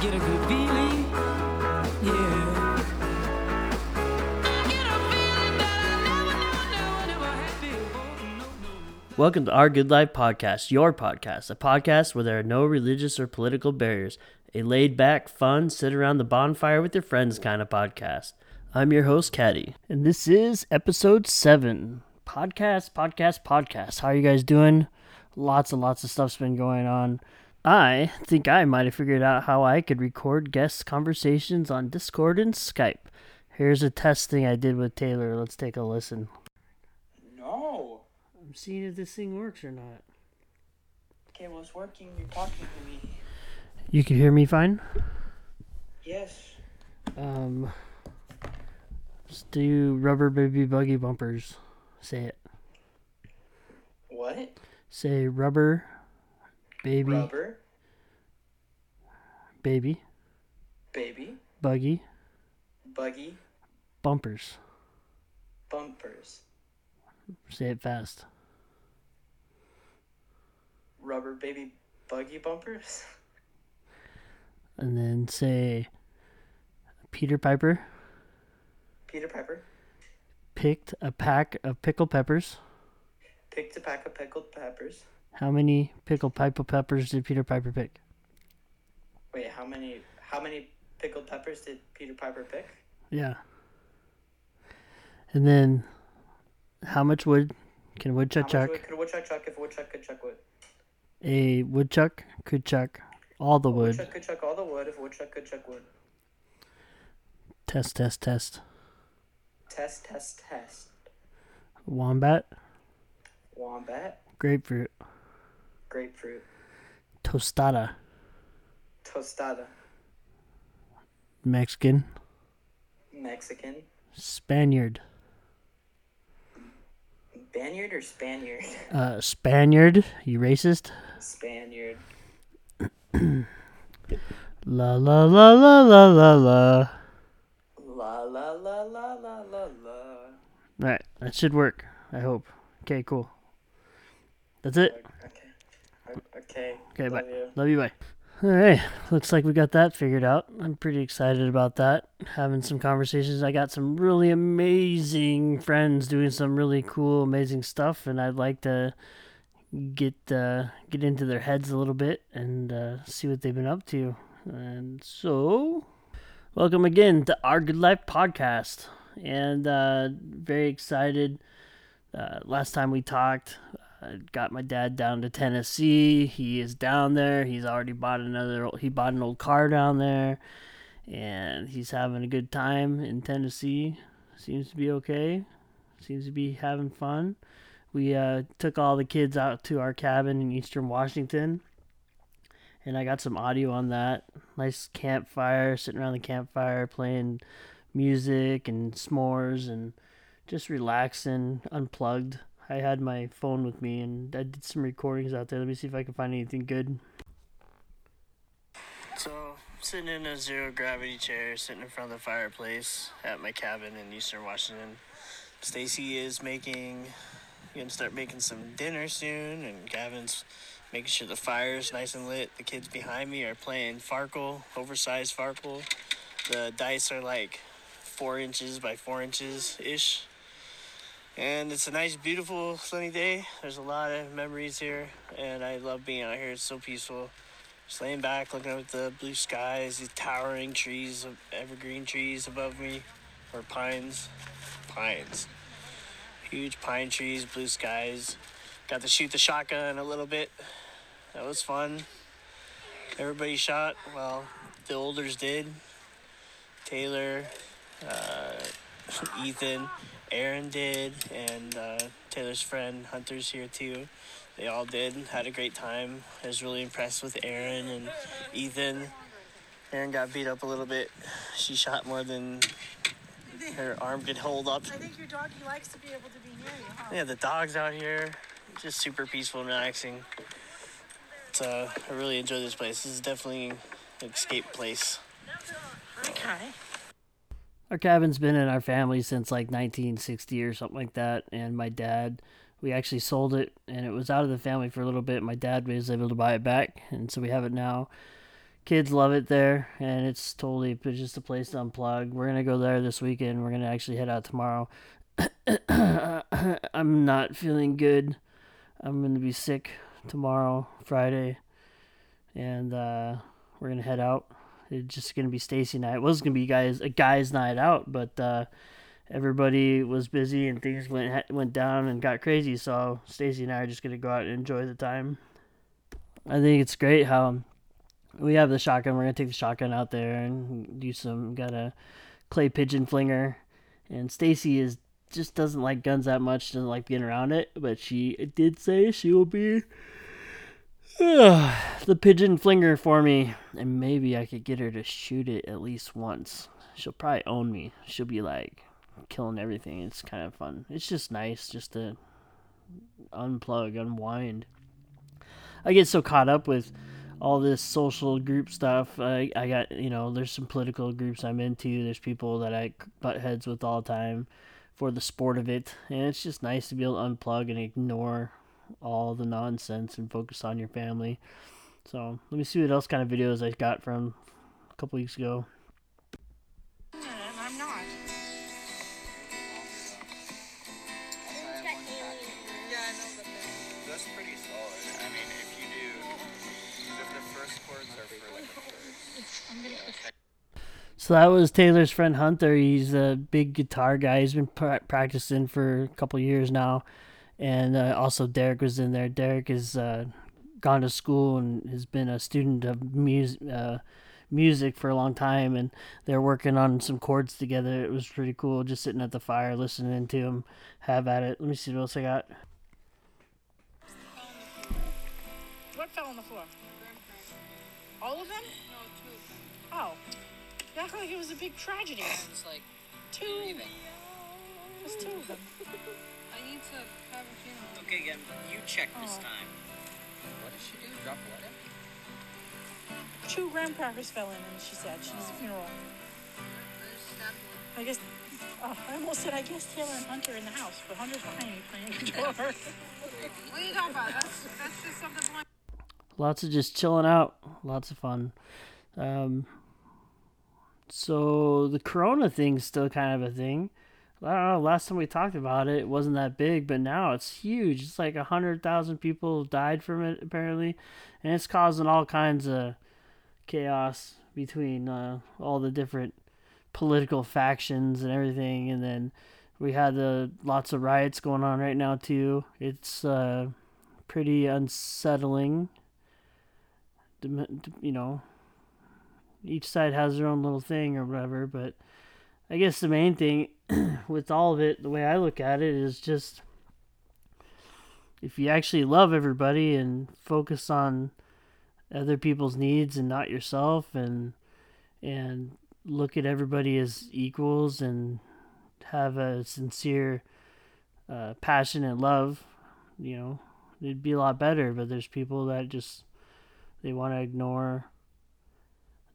get a good feeling. Yeah. I get a feeling that I never, never, never, never had before. No, no, no. Welcome to Our Good Life Podcast, your podcast, a podcast where there are no religious or political barriers, a laid back, fun, sit around the bonfire with your friends kind of podcast. I'm your host, Caddy, and this is episode seven. Podcast, podcast, podcast. How are you guys doing? Lots and lots of stuff's been going on. I think I might have figured out how I could record guest conversations on Discord and Skype. Here's a test thing I did with Taylor. Let's take a listen. No. I'm seeing if this thing works or not. Okay, well, it's working. You're talking to me. You can hear me fine? Yes. Um, let's do rubber baby buggy bumpers. Say it. What? Say rubber baby Rubber, baby baby, buggy buggy, bumpers. bumpers. Say it fast. Rubber, baby, buggy bumpers. And then say Peter Piper Peter Piper picked a pack of pickled peppers. picked a pack of pickled peppers. How many pickled pipe peppers did Peter Piper pick? Wait, how many? How many pickled peppers did Peter Piper pick? Yeah. And then how much wood can a woodchuck How much chuck? wood could a woodchuck chuck if a woodchuck could chuck wood? A woodchuck could chuck all the A wood. woodchuck could chuck all the wood if a woodchuck could chuck wood. Test, test, test. Test, test, test. Wombat, Wombat, grapefruit, grapefruit, tostada, tostada, Mexican, Mexican, Spaniard, Spaniard or Spaniard? uh, Spaniard. You racist? Spaniard. La la la la la la la. La la la la la la la. All right, that should work. I hope. Okay, cool. That's it. Okay. Okay. Love bye. you. Love you, bye. All right, looks like we got that figured out. I'm pretty excited about that. Having some conversations. I got some really amazing friends doing some really cool, amazing stuff, and I'd like to get uh, get into their heads a little bit and uh, see what they've been up to. And so, welcome again to our Good Life podcast, and uh, very excited. Uh, last time we talked, I got my dad down to Tennessee. He is down there. He's already bought another. He bought an old car down there, and he's having a good time in Tennessee. Seems to be okay. Seems to be having fun. We uh, took all the kids out to our cabin in Eastern Washington, and I got some audio on that. Nice campfire, sitting around the campfire playing music and s'mores and just relaxing, unplugged. I had my phone with me and I did some recordings out there. Let me see if I can find anything good. So, sitting in a zero gravity chair, sitting in front of the fireplace at my cabin in Eastern Washington. Stacy is making, gonna start making some dinner soon, and Gavin's making sure the fire's nice and lit. The kids behind me are playing Farkle, oversized Farkle. The dice are like four inches by four inches ish. And it's a nice, beautiful, sunny day. There's a lot of memories here, and I love being out here. It's so peaceful. Just laying back, looking at the blue skies, these towering trees, of evergreen trees above me, or pines. Pines. Huge pine trees, blue skies. Got to shoot the shotgun a little bit. That was fun. Everybody shot. Well, the olders did. Taylor, uh, Ethan, Aaron did, and uh, Taylor's friend Hunter's here too. They all did. Had a great time. I was really impressed with Aaron and Ethan. Aaron got beat up a little bit. She shot more than her arm could hold up. I think your doggy likes to be able to be near you, huh? Yeah, the dogs out here, just super peaceful and relaxing. It's, uh, I really enjoy this place. This is definitely an escape place. Okay. Our cabin's been in our family since like 1960 or something like that. And my dad, we actually sold it and it was out of the family for a little bit. My dad was able to buy it back. And so we have it now. kids love it there, and it's totally just a place to unplug. We're gonna go there this weekend. We're gonna actually head out tomorrow. I'm not feeling good. I'm gonna be sick tomorrow, Friday, and uh, we're gonna head out. It's just gonna be Stacy night. It was gonna be guys a guys night out, but uh, everybody was busy and things went went down and got crazy. So Stacy and I are just gonna go out and enjoy the time. I think it's great how we have the shotgun. We're gonna take the shotgun out there and do some. Got a clay pigeon flinger, and Stacy is just doesn't like guns that much. Doesn't like being around it, but she did say she will be the pigeon flinger for me, and maybe I could get her to shoot it at least once. She'll probably own me. She'll be like killing everything. It's kind of fun. It's just nice just to unplug, unwind. I get so caught up with all this social group stuff. I, I got, you know, there's some political groups I'm into. There's people that I butt heads with all the time for the sport of it. And it's just nice to be able to unplug and ignore all the nonsense and focus on your family. So let me see what else kind of videos I got from a couple weeks ago. I'm not. That's pretty solid. I mean, if you do, if the first chords are for like a first. So that was Taylor's friend Hunter. He's a big guitar guy. He's been pra- practicing for a couple years now, and uh, also Derek was in there. Derek has uh, gone to school and has been a student of music, uh, music for a long time, and they're working on some chords together. It was pretty cool, just sitting at the fire listening to him have at it. Let me see what else I got. What fell on the floor? All of them? Oh. You act like it was a big tragedy. It's like Two. breathing. There's two of them. I need to have a funeral. Okay, again, you check this Oh. time. What did she do? Drop what in? Two graham crackers fell in, and she said she needs a funeral. I guess. Oh, I almost said I guess Taylor and Hunter in the house, but Hunter's behind me playing guitar. What are you talking about? That's, that's just something from lots of just chilling out lots of fun um so the corona thing's still kind of a thing i don't know last time we talked about it it wasn't that big but now it's huge. It's like hundred thousand people died from it apparently. And it's causing all kinds of chaos between uh, all the different political factions and everything. And then we had the lots of riots going on right now too. It's uh pretty unsettling. You know, each side has their own little thing or whatever. But I guess the main thing with all of it, the way I look at it, is just if you actually love everybody and focus on other people's needs and not yourself, and and look at everybody as equals and have a sincere uh, passion and love, you know, it'd be a lot better. But there's people that just they want to ignore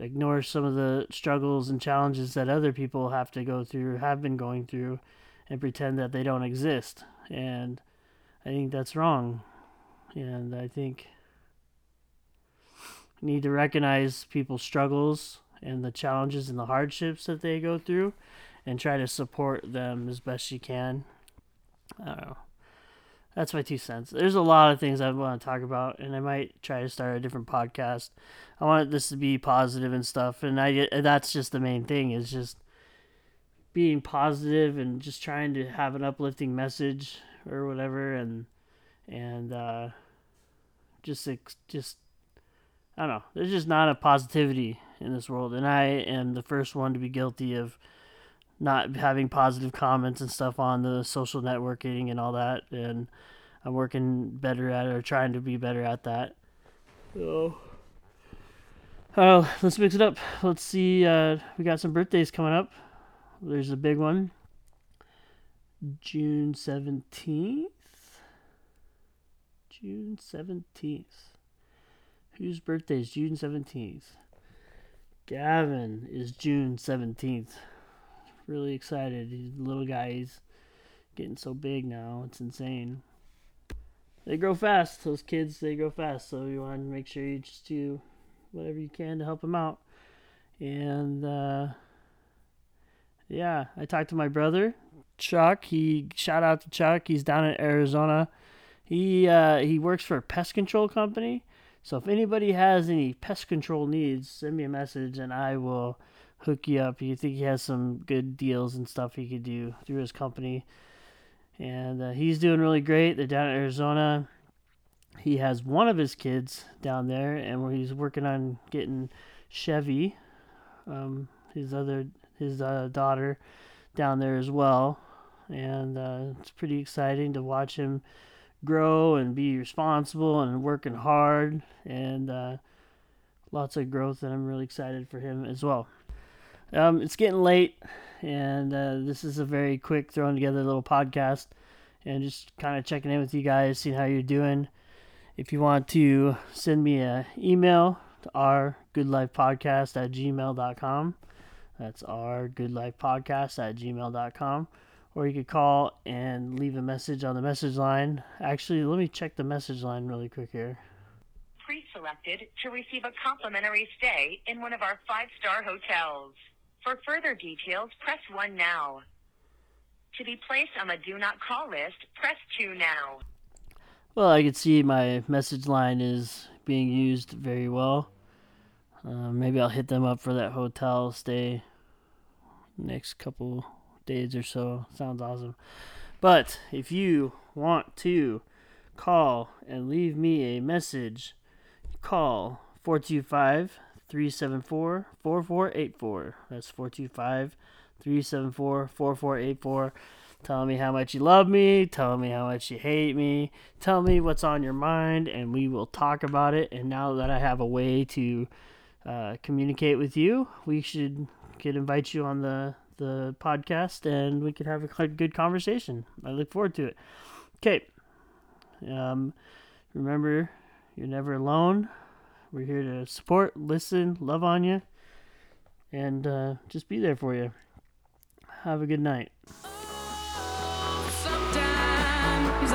ignore some of the struggles and challenges that other people have to go through have been going through and pretend that they don't exist. And i think that's wrong. And i think we need to recognize people's struggles and the challenges and the hardships that they go through and try to support them as best you can. I don't know that's my two cents. There's a lot of things I want to talk about, and I might try to start a different podcast. I want this to be positive and stuff, and I that's just the main thing is just being positive and just trying to have an uplifting message or whatever, and and uh, just just I don't know. There's just not a positivity in this world, and I am the first one to be guilty of not having positive comments and stuff on the social networking and all that and I'm working better at it or trying to be better at that. So Oh, let's mix it up. Let's see uh we got some birthdays coming up. There's a big one. June 17th. June 17th. Whose birthday is June 17th? Gavin is June 17th really excited. He's little guy. He's getting so big now. It's insane. They grow fast. Those kids, they grow fast. So you want to make sure you just you whatever you can to help them out. And uh, yeah, I talked to my brother Chuck. He shout out to Chuck. He's down in Arizona. He uh, he works for a pest control company. So if anybody has any pest control needs, send me a message and I will hook you up. You think he has some good deals and stuff he could do through his company. And uh, he's doing really great. They're down in Arizona. He has one of his kids down there, and he's working on getting Chevy, um, his other his uh, daughter, down there as well. And uh, it's pretty exciting to watch him grow and be responsible and working hard and uh, lots of growth and i'm really excited for him as well um, it's getting late and uh, this is a very quick thrown together little podcast and just kind of checking in with you guys seeing how you're doing if you want to send me an email to our good life podcast at gmail.com that's our good life podcast at gmail.com or you could call and leave a message on the message line. Actually, let me check the message line really quick here. Pre-selected to receive a complimentary stay in one of our five-star hotels. For further details, press 1 now. To be placed on the do not call list, press 2 now. Well, I can see my message line is being used very well. Uh, maybe I'll hit them up for that hotel stay next couple days or so. Sounds awesome. But if you want to call and leave me a message, call 425 374 4484. That's 425 374 4484. Tell me how much you love me. Tell me how much you hate me. Tell me what's on your mind, and we will talk about it. And now that I have a way to uh, communicate with you, we should could invite you on the the podcast, and we could have a good conversation. I look forward to it. Okay. Um, remember, you're never alone. We're here to support, listen, love on you, and uh, just be there for you. Have a good night. Sometimes